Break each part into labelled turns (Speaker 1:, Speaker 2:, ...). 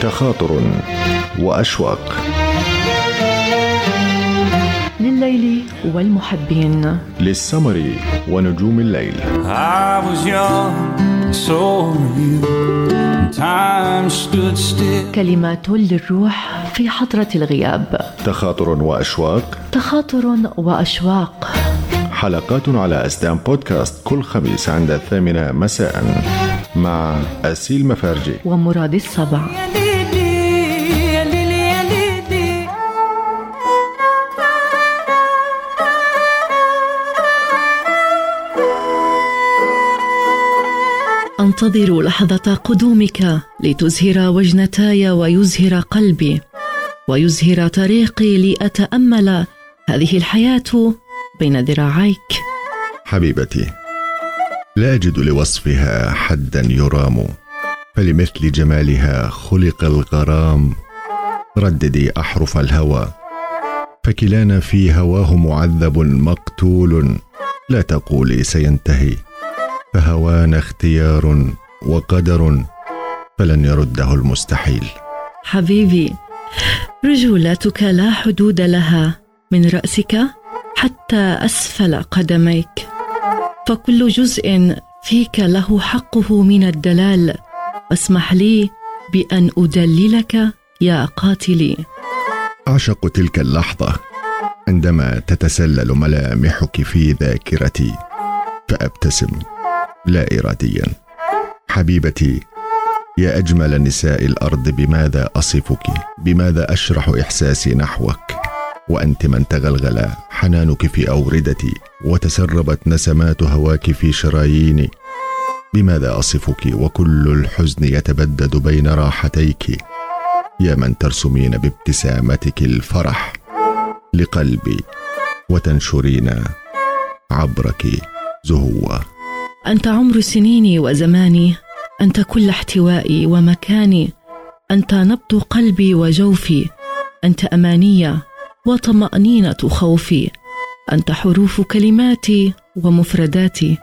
Speaker 1: تخاطر وأشواق.
Speaker 2: لليل والمحبين.
Speaker 1: للسمر ونجوم الليل.
Speaker 3: I was young, so you. Time stood still.
Speaker 2: كلمات للروح في حضرة الغياب.
Speaker 1: تخاطر وأشواق.
Speaker 2: تخاطر وأشواق.
Speaker 1: حلقات على أسدان بودكاست كل خميس عند الثامنة مساء مع أسيل مفارجي.
Speaker 2: ومراد السبع أنتظر لحظة قدومك لتزهر وجنتاي ويزهر قلبي ويزهر طريقي لأتأمل هذه الحياة بين ذراعيك.
Speaker 1: حبيبتي لا أجد لوصفها حدا يرام فلمثل جمالها خلق الغرام. رددي أحرف الهوى فكلانا في هواه معذب مقتول. لا تقولي سينتهي. فهوانا اختيار وقدر فلن يرده المستحيل.
Speaker 2: حبيبي رجولتك لا حدود لها من رأسك حتى أسفل قدميك فكل جزء فيك له حقه من الدلال. واسمح لي بأن أدللك يا قاتلي.
Speaker 1: أعشق تلك اللحظة عندما تتسلل ملامحك في ذاكرتي فأبتسم. لا إراديا. حبيبتي يا أجمل نساء الأرض بماذا أصفك؟ بماذا أشرح إحساسي نحوك؟ وأنت من تغلغل حنانك في أوردتي وتسربت نسمات هواك في شراييني. بماذا أصفك؟ وكل الحزن يتبدد بين راحتيك. يا من ترسمين بابتسامتك الفرح لقلبي وتنشرين عبرك زهوا
Speaker 2: أنت عمر سنيني وزماني أنت كل احتوائي ومكاني أنت نبض قلبي وجوفي أنت أمانية وطمأنينة خوفي أنت حروف كلماتي ومفرداتي.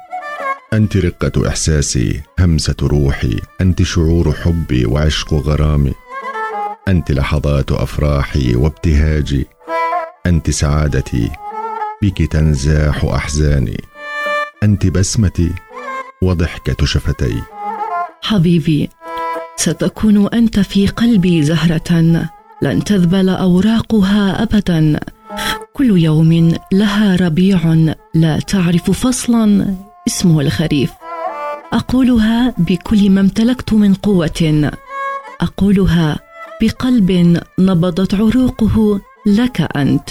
Speaker 1: أنت رقة إحساسي همسة روحي أنت شعور حبي وعشق غرامي. أنت لحظات أفراحي وابتهاجي. أنت سعادتي بك تنزاح أحزاني. أنت بسمتي وضحكة شفتي
Speaker 2: حبيبي ستكون أنت في قلبي زهرة. لن تذبل أوراقها أبدا. كل يوم لها ربيع لا تعرف فصلا اسمه الخريف. أقولها بكل ما امتلكت من قوة. أقولها بقلب نبضت عروقه لك أنت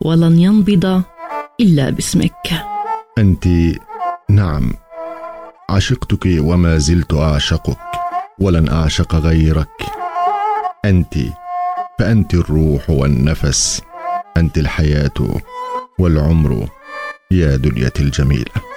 Speaker 2: ولن ينبض إلا باسمك.
Speaker 1: أنت نعم. عشقتك وما زلت أعشقك ولن أعشق غيرك. أنت فأنت الروح والنفس. أنت الحياة والعمر يا دنيتي الجميلة.